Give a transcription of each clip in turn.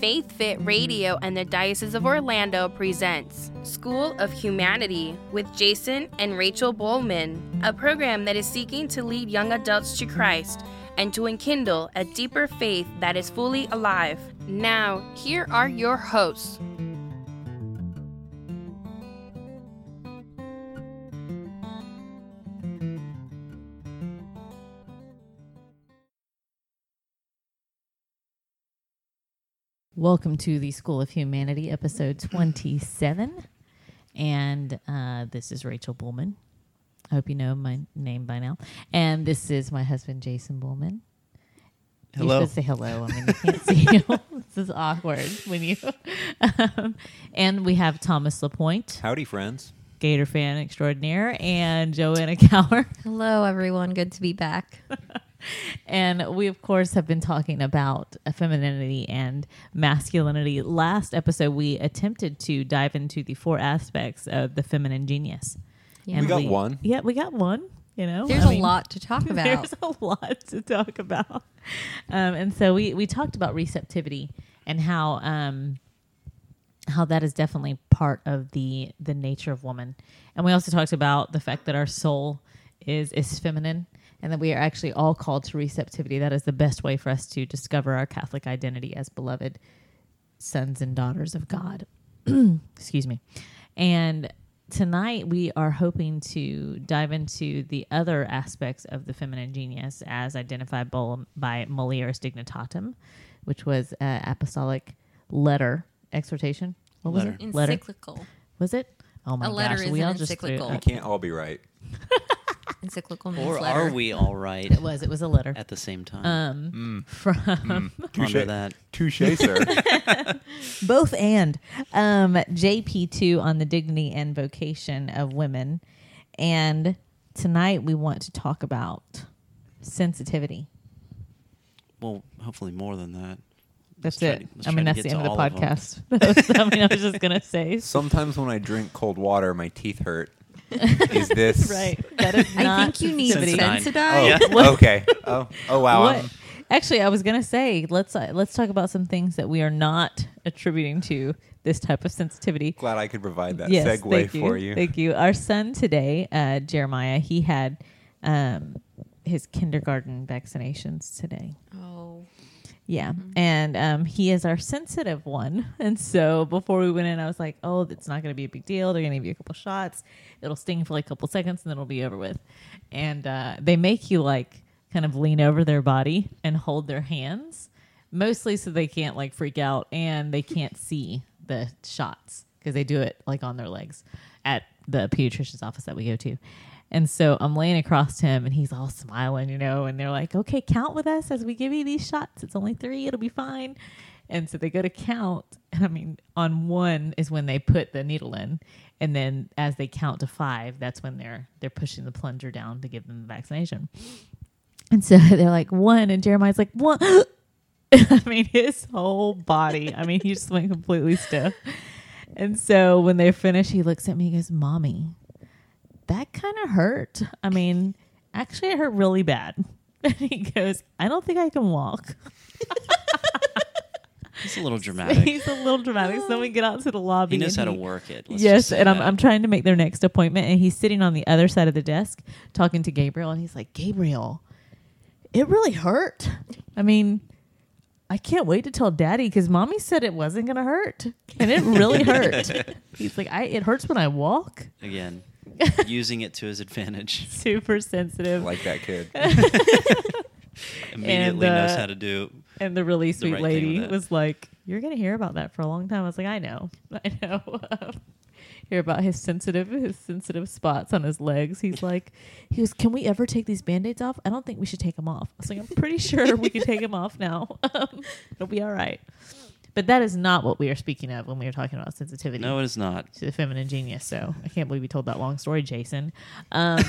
Faith Fit Radio and the Diocese of Orlando presents School of Humanity with Jason and Rachel Bowman, a program that is seeking to lead young adults to Christ and to enkindle a deeper faith that is fully alive. Now, here are your hosts. Welcome to the School of Humanity, episode 27. And uh, this is Rachel Bullman. I hope you know my name by now. And this is my husband, Jason Bullman. You're Hello. supposed to say hello. I mean, you can't see you. this is awkward when you. Um, and we have Thomas Lapointe, Howdy, friends. Gator fan extraordinaire, and Joanna Cower. Hello, everyone. Good to be back. And we, of course, have been talking about femininity and masculinity. Last episode, we attempted to dive into the four aspects of the feminine genius. Yeah. We got one. Yeah, we got one. You know, There's I a mean, lot to talk about. There's a lot to talk about. Um, and so we, we talked about receptivity and how um, how that is definitely part of the the nature of woman. And we also talked about the fact that our soul is is feminine and that we are actually all called to receptivity. That is the best way for us to discover our Catholic identity as beloved sons and daughters of God. Excuse me. And tonight we are hoping to dive into the other aspects of the feminine genius as identified by Mulieris Dignitatem, which was uh, apostolic letter exhortation. What was Letter. it? Letter. encyclical. Was it? Oh my A letter gosh! is we an all just threw- encyclical. We can't all be right. Encyclical means Or letter. are we all right It was. It was a letter. at the same time? Um, from Touche, Ponder that. touche, sir. both and um jp2 on the dignity and vocation of women and tonight we want to talk about sensitivity Well, hopefully more than that. that's Let's try it to- let's i try mean to that's the get end of the all of 'em. podcast i mean i was just gonna say Sometimes when I drink cold water, my teeth hurt. Is this right that is I think you need sensitivity. Sensitivity. Sensodyne. Oh, okay. Oh, oh wow. what I'm- actually i was gonna say let's uh, let's talk about some things that we are not attributing to this type of sensitivity glad I could provide that yes, segue thank for you. Thank you. Our son today, uh, Jeremiah, he had um, his kindergarten vaccinations today. Oh, Yeah, and um, he is our sensitive one. And so before we went in, I was like, "Oh, it's not going to be a big deal. They're going to give you a couple shots. It'll sting for like a couple seconds, and then it'll be over with." And uh, they make you like kind of lean over their body and hold their hands, mostly so they can't like freak out and they can't see the shots because they do it like on their legs at the pediatrician's office that we go to. And so I'm laying across him and he's all smiling, you know, and they're like, okay, count with us as we give you these shots. It's only three, it'll be fine. And so they go to count. And I mean, on one is when they put the needle in. And then as they count to five, that's when they're they're pushing the plunger down to give them the vaccination. And so they're like, one, and Jeremiah's like, one. I mean, his whole body. I mean, he just went completely stiff. And so when they finish, he looks at me and goes, Mommy, that kind of hurt. I mean, actually, it hurt really bad. And he goes, I don't think I can walk. It's a little dramatic. He's a little dramatic. So then we get out to the lobby. he knows how and to work it. let's yes, and I'm, that. I'm trying to make their next appointment, and he's sitting on the other side of the desk talking to Gabriel, and he's like, Gabriel, it really hurt. I mean, I can't wait to tell Daddy because Mommy said it wasn't gonna hurt, and it really hurt. he's like, I it hurts when I walk. again using it to his advantage. Super sensitive, like that kid. Immediately And, knows uh, how to do. and the really the sweet right lady was like, "You're gonna hear about that for a long time." I was like, "I know, I know." hear about his sensitive his sensitive spots on his legs. He's like, he was, "Can we ever take these band-aids off?" I don't think we should take them off. I was like, "I'm pretty sure we can take them off now. Um, It'll be all right." But that is not what we are speaking of when we are talking about sensitivity No, it is not. to the feminine genius. So I can't believe we told that long story, Jason. Um,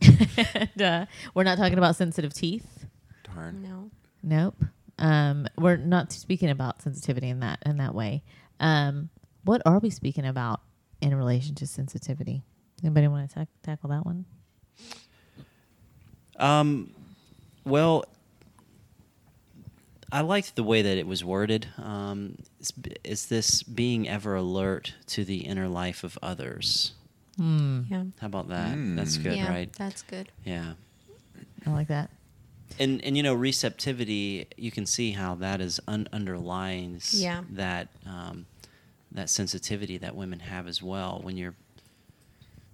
and, uh, we're not talking about sensitive teeth. Darn. no. Nope. Um, we're not speaking about sensitivity in that in that way. Um, what are we speaking about in relation to sensitivity? Anybody want to ta- tackle that one? Um, well, I liked the way that it was worded. Um, is, is this being ever alert to the inner life of others? Yeah. How about that? That's good, yeah, right? That's good. Yeah. I like that. And and you know receptivity, you can see how that is un- underlines Yeah. that um, that sensitivity that women have as well. When you're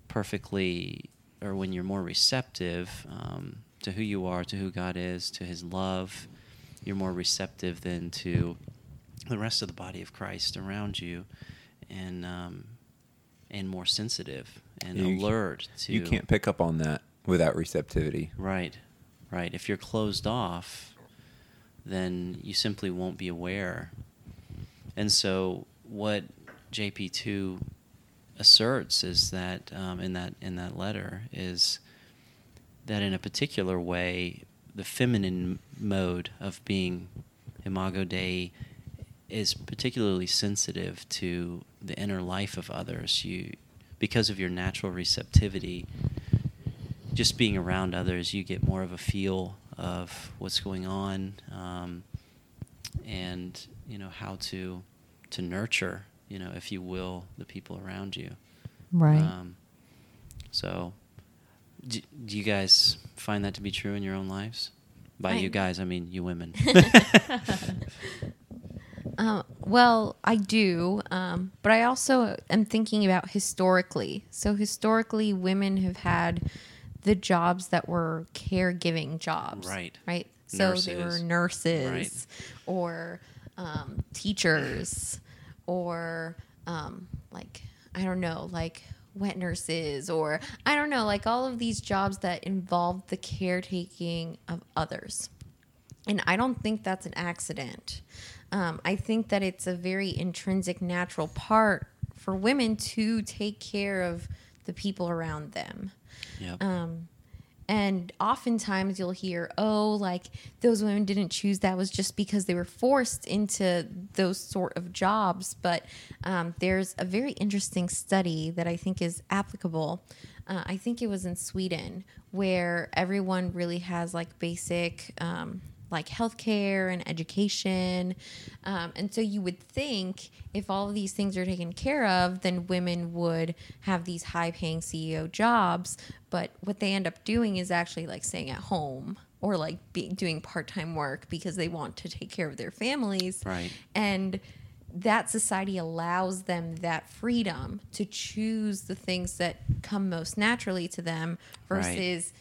perfectly, or when you're more receptive um, to who you are, to who God is, to His love, you're more receptive than to the rest of the body of Christ around you, and um, and more sensitive and You- alert to. You can't pick up on that without receptivity. Right, right. If you're closed off, then you simply won't be aware. And so, what JP2 asserts is that um, in that in that letter is that in a particular way, the feminine mode of being imago Dei is particularly sensitive to the inner life of others. You, because of your natural receptivity, just being around others, you get more of a feel of what's going on, um, and you know how to to nurture, you know, if you will, the people around you. Right. Um, so, do, do you guys find that to be true in your own lives? By I- you guys, I mean you women. Um, well, I do, um, but I also am thinking about historically. So historically, women have had the jobs that were caregiving jobs, Right. Right. So they were Nurses. nurses, Right. or um, teachers, or um, like I don't know, like wet nurses, or I don't know, like all of these jobs that involve the caretaking of others. And I don't think that's an accident. Um, I think that it's a very intrinsic, natural part for women to take care of the people around them. yep. Um, and oftentimes you'll hear, oh, like those women didn't choose that was just because they were forced into those sort of jobs. But um, there's a very interesting study that I think is applicable. Uh, I think it was in Sweden where everyone really has like basic. Um, like healthcare and education. Um, and so you would think if all of these things are taken care of, then women would have these high paying CEO jobs. But what they end up doing is actually like staying at home or like be, doing part time work because they want to take care of their families. Right. And that society allows them that freedom to choose the things that come most naturally to them Right. versus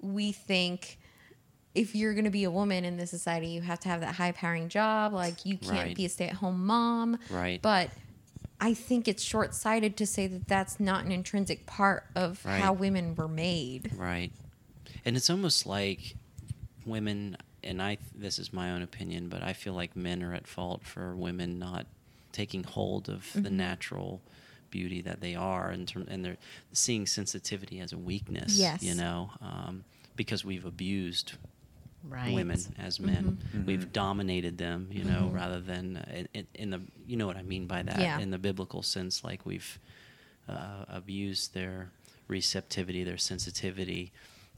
we think if you're going to be a woman in this society, you have to have that high powering job. Like you can't Right. be a stay at home mom. Right. But I think it's short sighted to say that that's not an intrinsic part of Right. how women were made. Right. And it's almost like women, and I, this is my own opinion, but I feel like men are at fault for women not taking hold of the Mm-hmm. natural beauty that they are and, term, and they're seeing sensitivity as a weakness, Yes. you know, um, because we've abused right. women as men. Mm-hmm. We've dominated them, you know, rather than uh, in, in the you know what I mean by that Yeah. in the biblical sense, like we've uh, abused their receptivity, their sensitivity,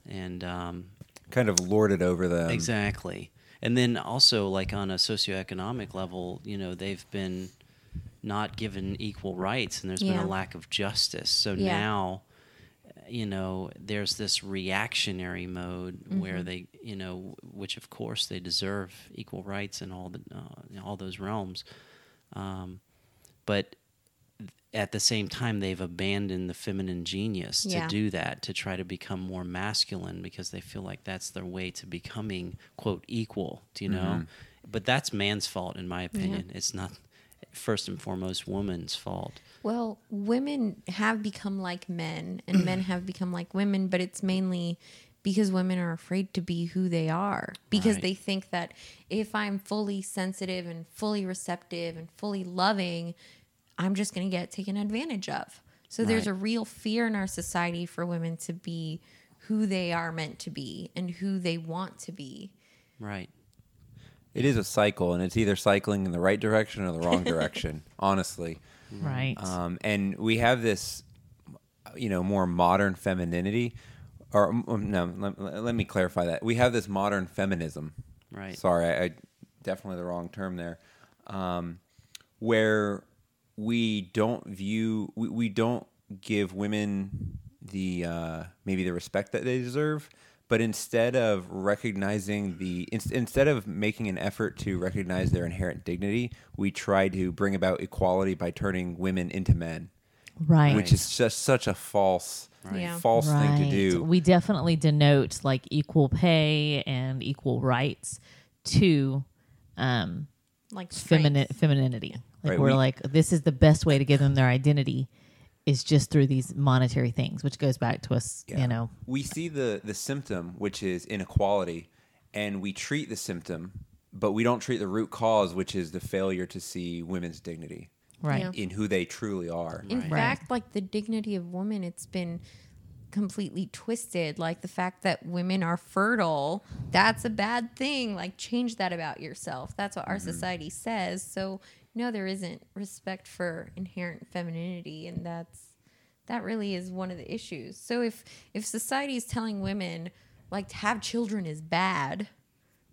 and um, Kind of lorded over them. exactly. And then also, like on a socioeconomic level, you know, they've been not given equal rights, and there's been a lack of justice. So Yeah. now you know there's this reactionary mode where Mm-hmm. they you know which of course they deserve equal rights in all the uh, in all those realms. Um, but at the same time they've abandoned the feminine genius to Yeah. do that to try to become more masculine because they feel like that's their way to becoming quote equal do you know? But that's man's fault in my opinion. It's not first and foremost woman's fault Well, women have become like men and men have become like women, but it's mainly because women are afraid to be who they are because Right. they think that if I'm fully sensitive and fully receptive and fully loving, I'm just going to get taken advantage of. So there's a real fear in our society for women to be who they are meant to be and who they want to be. right It is a cycle, and it's either cycling in the right direction or the wrong direction, honestly. Right. Um, and we have this, you know, more modern femininity, or um, no, let, let me clarify that. We have this modern feminism. Right. Sorry, I, I definitely the wrong term there. Um, where we don't view, we, we don't give women the uh, maybe the respect that they deserve, but instead of recognizing the in, instead of making an effort to recognize their inherent dignity, we try to bring about equality by turning women into men, Right. which is just such a false Right. Yeah. false thing to do. We definitely denote like equal pay and equal rights to um, Like feminine strength. femininity. Like Right, we're we- like this is the best way to give them their identity is just through these monetary things, which goes back to us, Yeah. you know. we see the the symptom which is inequality and we treat the symptom but we don't treat the root cause which is the failure to see women's dignity Right. Yeah. in who they truly are In Right. fact, like the dignity of women, it's been completely twisted. Like the fact that women are fertile, that's a bad thing. Like change that about yourself. That's what our mm-hmm. society says. So no, there isn't respect for inherent femininity, and that's that really is one of the issues. So if if society is telling women like to have children is bad,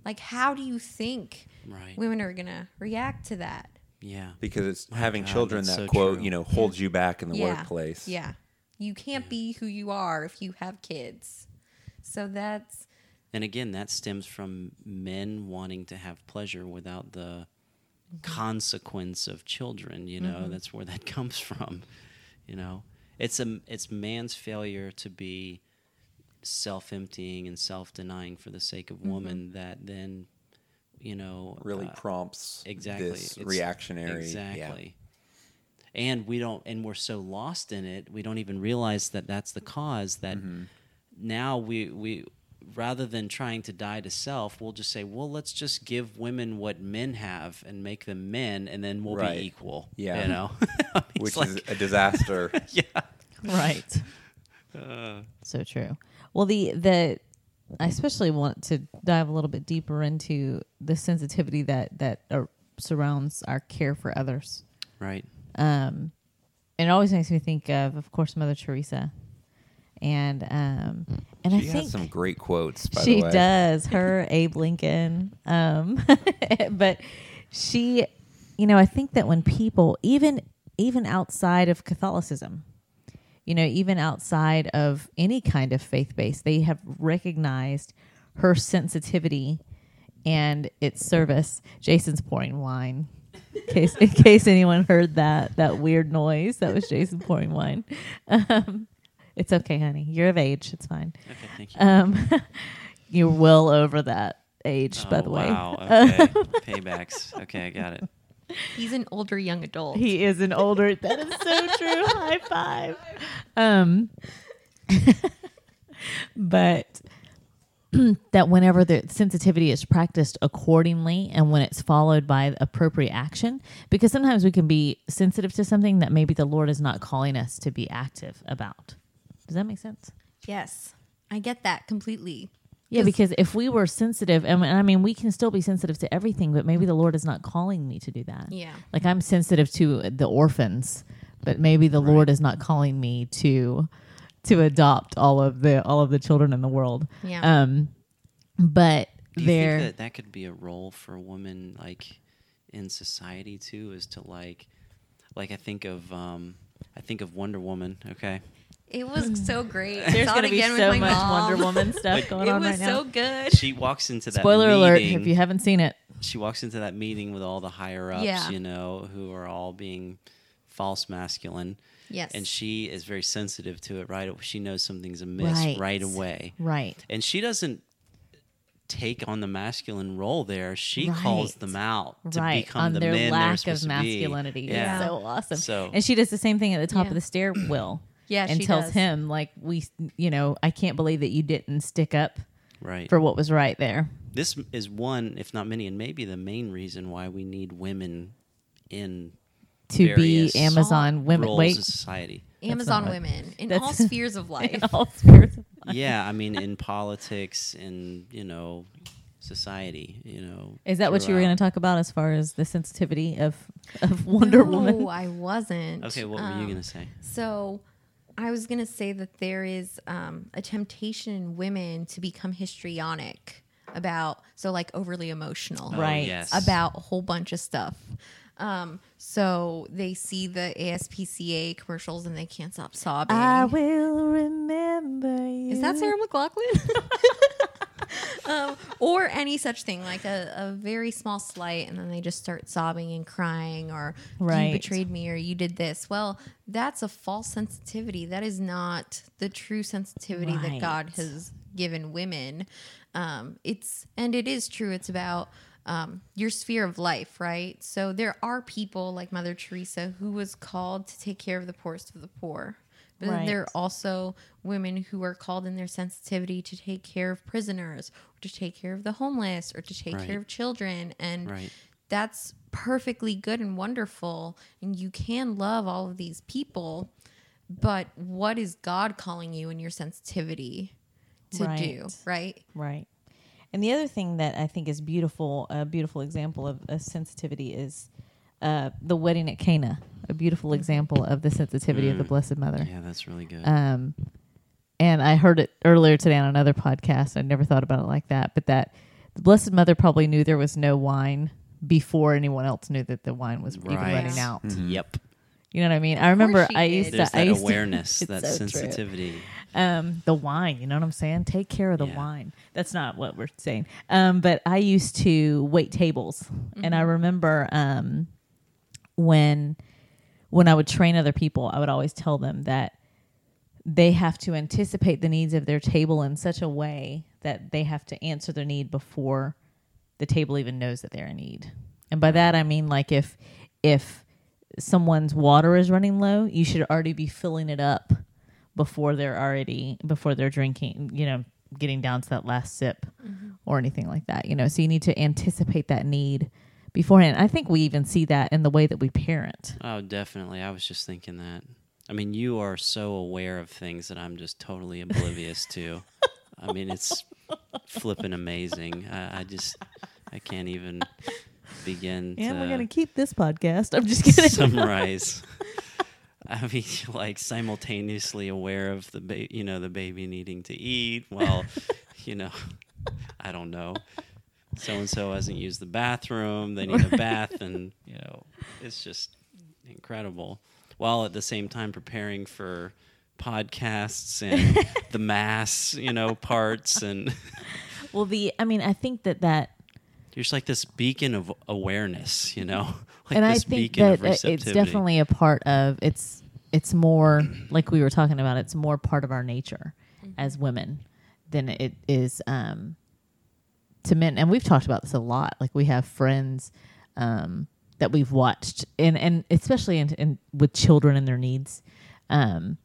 like how do you think Right. women are gonna react to that? Yeah. because it's My having God, children that so quote true. you know holds you back in the yeah. workplace Yeah. You can't be who you are if you have kids. So that's And again, that stems from men wanting to have pleasure without the consequence of children. You know, that's where that comes from. You know, it's a it's man's failure to be self-emptying and self-denying for the sake of woman that then, you know, really uh, prompts exactly this reactionary exactly and we don't and we're so lost in it we don't even realize that that's the cause that Mm-hmm. now we we rather than trying to die to self we'll just say well let's just give women what men have and make them men and then we'll Right. be equal Yeah. you know yeah It's which like- is a disaster yeah Right. Uh, so true. Well, the the I especially want to dive a little bit deeper into the sensitivity that that uh, surrounds our care for others. right Um, and it always makes me think of, of course, Mother Teresa, and um, and I she think some great quotes by she the way does. Her, Abe Lincoln. Um, but she, you know, I think that when people, even even outside of Catholicism, you know, even outside of any kind of faith base, they have recognized her sensitivity and its service. Jason's pouring wine. In case, in case anyone heard that that weird noise, that was Jason pouring wine. Um, it's okay, honey. You're of age. It's fine. okay thank you Um, you're well over that age, by Oh, the way. wow okay paybacks okay i got it he's an older young adult. He is an older. That is so true. High five. Um, but that whenever the sensitivity is practiced accordingly and when it's followed by appropriate action, because sometimes we can be sensitive to something that maybe the Lord is not calling us to be active about. Does that make sense? yes. I get that completely. Yeah, because if we were sensitive, and I mean, we can still be sensitive to everything, but maybe the Lord is not calling me to do that. Yeah. Like I'm sensitive to the orphans, but maybe the Lord is not calling me to to adopt all of the all of the children in the world. Yeah. Um, but Do you there, think that that could be a role for a woman, like in society too? Is to like, like I think of, um, I think of Wonder Woman. Okay, It was hmm. so great. there's going to be again so much mom. Wonder Woman stuff going on right now. It on was right so good. she walks into that Spoiler alert! If you haven't seen it, she walks into that meeting with all the higher ups, Yeah. you know, who are all being false masculine. Yes. And she is very sensitive to it, right? She knows something's amiss Right. right, away. right? And she doesn't take on the masculine role there. She calls them out to right become on the their men they're lack of supposed to be. masculinity. Yeah. It's so awesome. So- and she does the same thing at the top Yeah. of the stairwell. Yeah, and she tells does. him like we, you know, I can't believe that you didn't stick up Right. for what was right there. this is one, if not many, and maybe the main reason why we need women in To be Amazon women. roles Wait, in society. Amazon women in all spheres of life. in all spheres of life. yeah, I mean, in politics, in you know, society, you know. Is that what you were going to talk about as far as the sensitivity of of Wonder no, Woman? I wasn't. Okay, what were you Um, gonna say? So, I was gonna say that there is um, a temptation in women to become histrionic. about so like overly emotional, Oh, Right. yes. about a whole bunch of stuff. Um, so they see the ASPCA commercials and they can't stop sobbing. I will remember you. Is that Sarah McLachlan? Um, or any such thing, like a, a very small slight, and then they just start sobbing and crying, or Right. you betrayed me, or you did this. Well, that's a false sensitivity. That is not the true sensitivity that God has given women. Um, it's and it is true. It's about um, your sphere of life, right? So there are people like Mother Teresa who was called to take care of the poorest of the poor. But then there are also women who are called in their sensitivity to take care of prisoners, or to take care of the homeless, or to take Right. care of children. And Right. that's perfectly good and wonderful. And you can love all of these people. But what is God calling you in your sensitivity to do, Right. right? Right. And the other thing that I think is beautiful, a beautiful example of a sensitivity is uh, the wedding at Cana. A beautiful example of the sensitivity of the Blessed Mother. Yeah, that's really good. Um, and I heard it earlier today on another podcast. I never thought about it like that, but that the Blessed Mother probably knew there was no wine before anyone else knew that the wine was even running out. Yep. You know what I mean? I remember she I did. used There's to. I used to- awareness, It's that so sensitivity. um, the wine. You know what I'm saying? Take care of the Yeah. wine. That's not what we're saying. Um, but I used to wait tables, and I remember um, when when I would train other people, I would always tell them that they have to anticipate the needs of their table in such a way that they have to answer their need before the table even knows that they're in need. And by that I mean like if if someone's water is running low, you should already be filling it up before they're already before they're drinking, you know, getting down to that last sip mm-hmm. or anything like that, you know. So you need to anticipate that need beforehand. I think we even see that in the way that we parent. Oh, definitely. I was just thinking that. I mean, you are so aware of things that I'm just totally oblivious to. I mean, it's flipping amazing. I, I just, I can't even begin And to we're gonna keep this podcast. I'm just kidding. summarize. I mean, like simultaneously aware of the ba- you know the baby needing to eat while, you know, I don't know, so and so hasn't used the bathroom. They need a bath, and you know, it's just incredible. While at the same time preparing for podcasts and the mass, you know, parts, and well, the I mean, I think that that you're just like this beacon of awareness, you know, like and I this think beacon that of uh, it's definitely a part of it's it's more like we were talking about. It's more part of our nature as women than it is um, to men. And we've talked about this a lot. Like we have friends um, that we've watched, and and especially in, in with children and their needs. Um,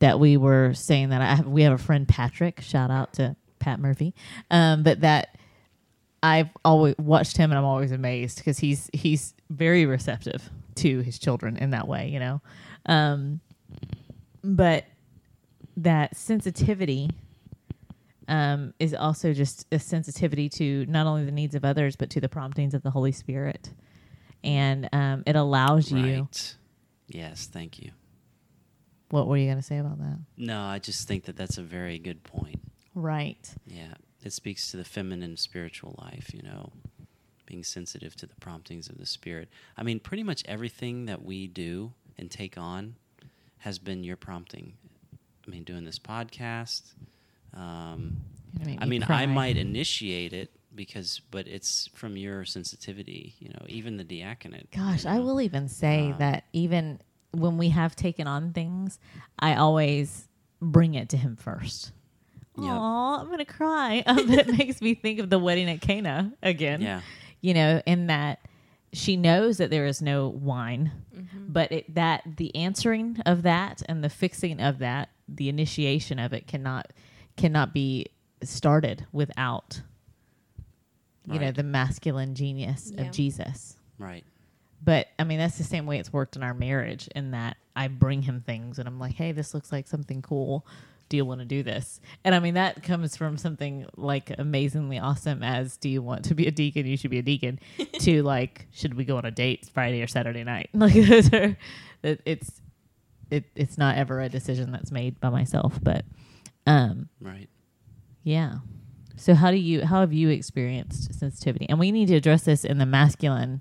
that we were saying that I have, we have a friend Patrick. Shout out to Pat Murphy. Um, but that I've always watched him and I'm always amazed because he's he's very receptive to his children in that way, you know. Um, but that sensitivity um, is also just a sensitivity to not only the needs of others but to the promptings of the Holy Spirit, and um, it allows you. Right. Yes, thank you. What were you going to say about that? No, I just think that that's a very good point. Right. Yeah, it speaks to the feminine spiritual life, you know, being sensitive to the promptings of the spirit. I mean, pretty much everything that we do and take on has been your prompting. I mean, doing this podcast. Um, You're gonna make I mean, cry. I might initiate it because, but it's from your sensitivity, you know, even the diaconate. Gosh, you I will even say Um, that even when we have taken on things, I always bring it to him first. Yep. Aw, I'm gonna cry. Um, but it makes me think of the wedding at Cana again. Yeah. You know, in that she knows that there is no wine, but it, that the answering of that and the fixing of that, the initiation of it cannot cannot be started without you know the masculine genius Yeah. of Jesus. Right. But I mean, that's the same way it's worked in our marriage. In that I bring him things, and I'm like, "Hey, this looks like something cool. Do you want to do this?" And I mean, that comes from something like amazingly awesome as, "Do you want to be a deacon? You should be a deacon." to like, "Should we go on a date Friday or Saturday night?" Like those are, it, it's, it, it's not ever a decision that's made by myself, but, um, Right. yeah. So how do you how have you experienced sensitivity? And we need to address this in the masculine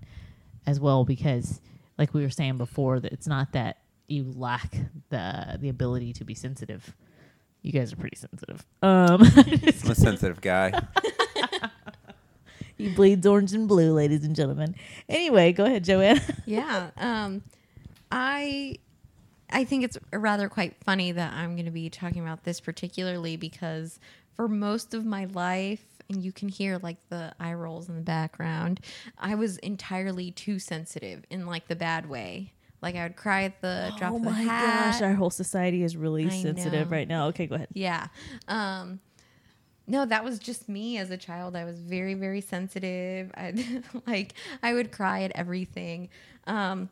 as well because like we were saying before that it's not that you lack the the ability to be sensitive. You guys are pretty sensitive. Um I'm a sensitive guy. he bleeds orange and blue, ladies and gentlemen. Anyway, go ahead, Joanne. yeah um i i think it's rather quite funny that i'm going to be talking about this particularly because for most of my life and you can hear like the eye rolls in the background i was entirely too sensitive in like the bad way like i would cry at the drop of a hat Oh my gosh, our whole society is really I sensitive know. right now. Okay, go ahead. yeah. Um, no, that was just me as a child. I was very, very sensitive. I like I would cry at everything. Um,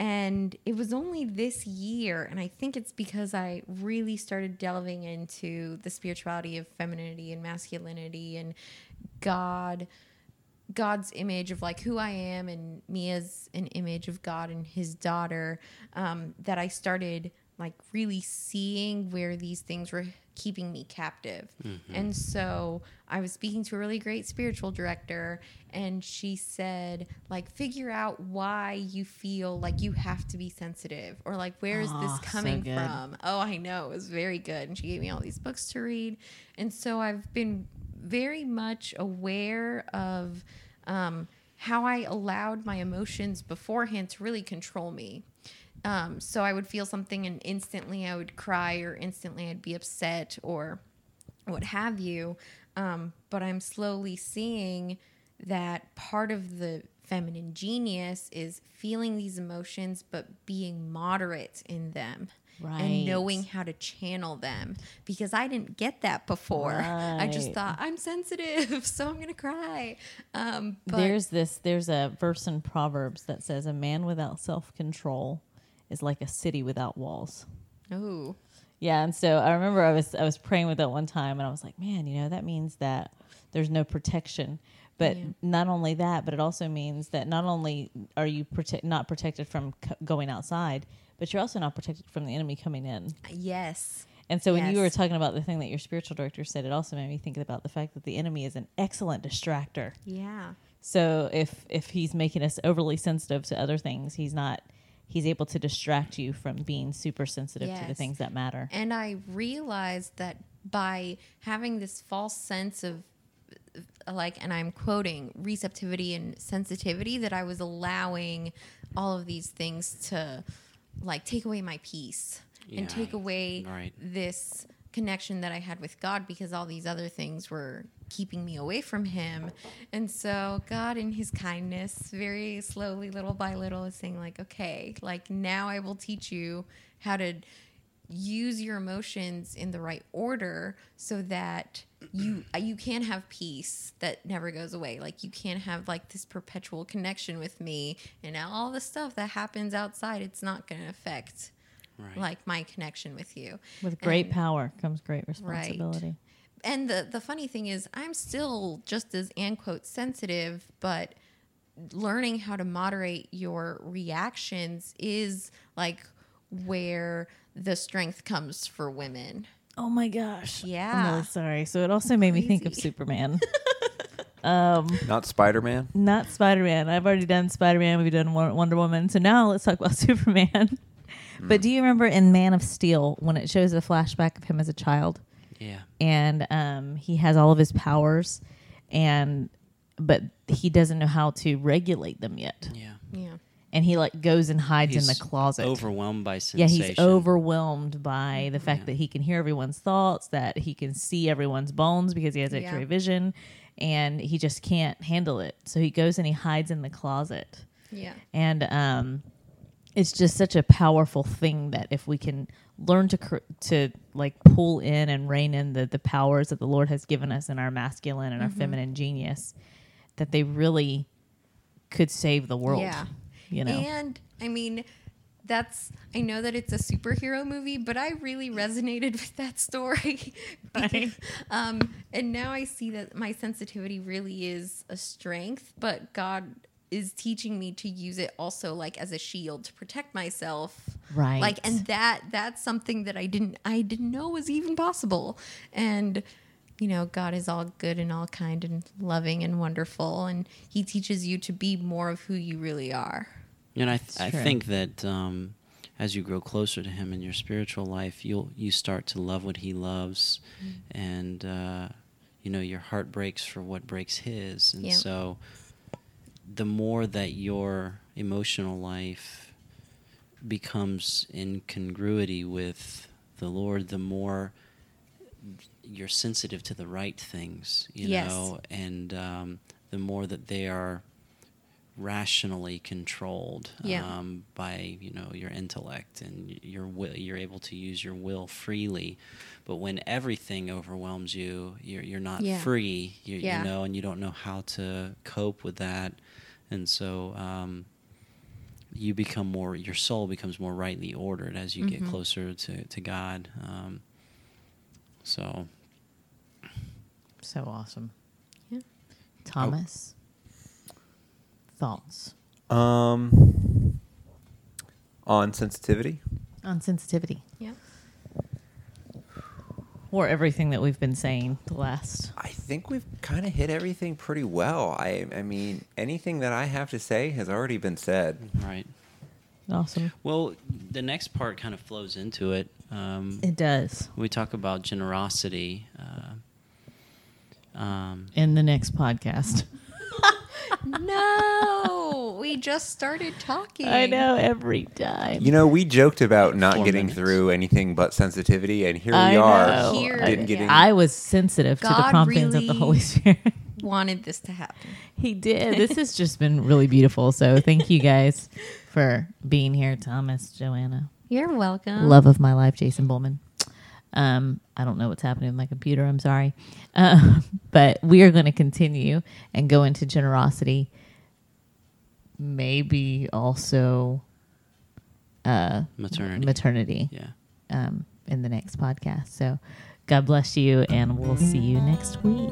and it was only this year, and I think it's because I really started delving into the spirituality of femininity and masculinity and God God's image of like who I am and me as an image of God and his daughter um, that I started like really seeing where these things were keeping me captive. And so I was speaking to a really great spiritual director and she said like figure out why you feel like you have to be sensitive or like where is Oh, this coming good. from? Oh, I know. It was very good. And she gave me all these books to read. And so I've been very much aware of um, how I allowed my emotions beforehand to really control me. Um, so I would feel something and instantly I would cry or instantly I'd be upset or what have you. Um, but I'm slowly seeing that part of the feminine genius is feeling these emotions but being moderate in them Right. and knowing how to channel them because I didn't get that before. I just thought I'm sensitive, so I'm gonna cry. Um, but there's this there's a verse in Proverbs that says a man without self control is like a city without walls. oh, Yeah, and so I remember I was I was praying with that one time, and I was like, man, you know, that means that there's no protection. But Yeah. not only that, but it also means that not only are you prote- not protected from c- going outside, but you're also not protected from the enemy coming in. yes, And so when you were talking about the thing that your spiritual director said, it also made me think about the fact that the enemy is an excellent distractor. yeah, So if if he's making us overly sensitive to other things, he's not he's able to distract you from being super sensitive to the things that matter. And I realized that by having this false sense of uh, like and I'm quoting receptivity and sensitivity that I was allowing all of these things to like take away my peace Yeah. and take away Right. this connection that I had with God because all these other things were keeping me away from him. And so God in his kindness, very slowly little by little is saying like, "Okay, like now I will teach you how to use your emotions in the right order so that you uh, you can have peace that never goes away like you can't have like this perpetual connection with me and all the stuff that happens outside it's not going to affect Right. like my connection with you With great And- power comes great responsibility. Right. and the the funny thing is i'm still just as and quote sensitive but learning how to moderate your reactions is like where the strength comes for women Oh my gosh. Yeah. I'm Yeah. really sorry. So it also made me think of Superman. um, Not Spider Man. not Spider Man. I've already done Spider Man. We've done Wonder Woman. So now let's talk about Superman. But do you remember in Man of Steel when it shows a flashback of him as a child? Yeah. and um, he has all of his powers, and but he doesn't know how to regulate them yet, Yeah. yeah and he like goes and hides in the closet. Overwhelmed by yeah, sensation. he's overwhelmed by the fact Yeah. that he can hear everyone's thoughts, that he can see everyone's bones because he has Yeah. X-ray vision, and he just can't handle it. So he goes and he hides in the closet yeah and um, it's just such a powerful thing that if we can learn to cr- to like pull in and rein in the the powers that the Lord has given us in our masculine and our feminine genius, that they really could save the world. Yeah. you know. And I mean, that's I know that it's a superhero movie, but I really resonated with that story. Right. um, and now I see that my sensitivity really is a strength, but God is teaching me to use it also like as a shield to protect myself. Right. Like and that that's something that I didn't I didn't know was even possible. And you know, God is all good and all kind and loving and wonderful, and He teaches you to be more of who you really are. And I, th- I think that um, as you grow closer to Him in your spiritual life, you'll you start to love what He loves, and uh, you know your heart breaks for what breaks His, and Yeah. so the more that your emotional life becomes in congruity with the Lord, the more you're sensitive to the right things, you Yes. know, and um, the more that they are rationally controlled Yeah. um, by you know your intellect and your will. You're able to use your will freely, but when everything overwhelms you, you're you're not Yeah. free. You, Yeah. you know, and you don't know how to cope with that, and so. Um, you become more your soul becomes more rightly ordered as you get Mhm. closer to, to god um, so So awesome. Yeah. Thomas, thoughts Um, on sensitivity. on sensitivity Yeah. Or everything that we've been saying the last. I think we've kind of hit everything pretty well. I, I mean, anything that I have to say has already been said. right Awesome. well the next part kind of flows into it um, It does. we talk about generosity uh, um, In the next podcast. No, we just started talking. I know every time. You know, we joked about not Four getting minutes. through anything but sensitivity, and here I we are. Here- Didn't get yeah. any. I was sensitive to the God promptings of the Holy Spirit. Wanted this to happen. he did. This has just been really beautiful. So thank you guys for being here, Thomas, Joanna. You're welcome. Love of my life, Jason Bullman. Um, I don't know what's happening with my computer. I'm sorry. Uh, but we are going to continue and go into generosity. Maybe also uh, maternity maternity yeah um, in the next podcast. So God bless you, and we'll see you next week.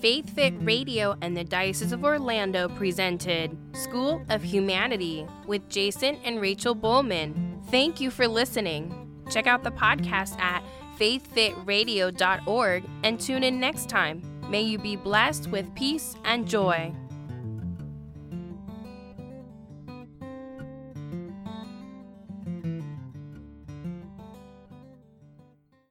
Faith Fit Radio and the Diocese of Orlando presented School of Humanity with Jason and Rachel Bowman. Thank you for listening. Check out the podcast at faithfitradio.org and tune in next time. May you be blessed with peace and joy.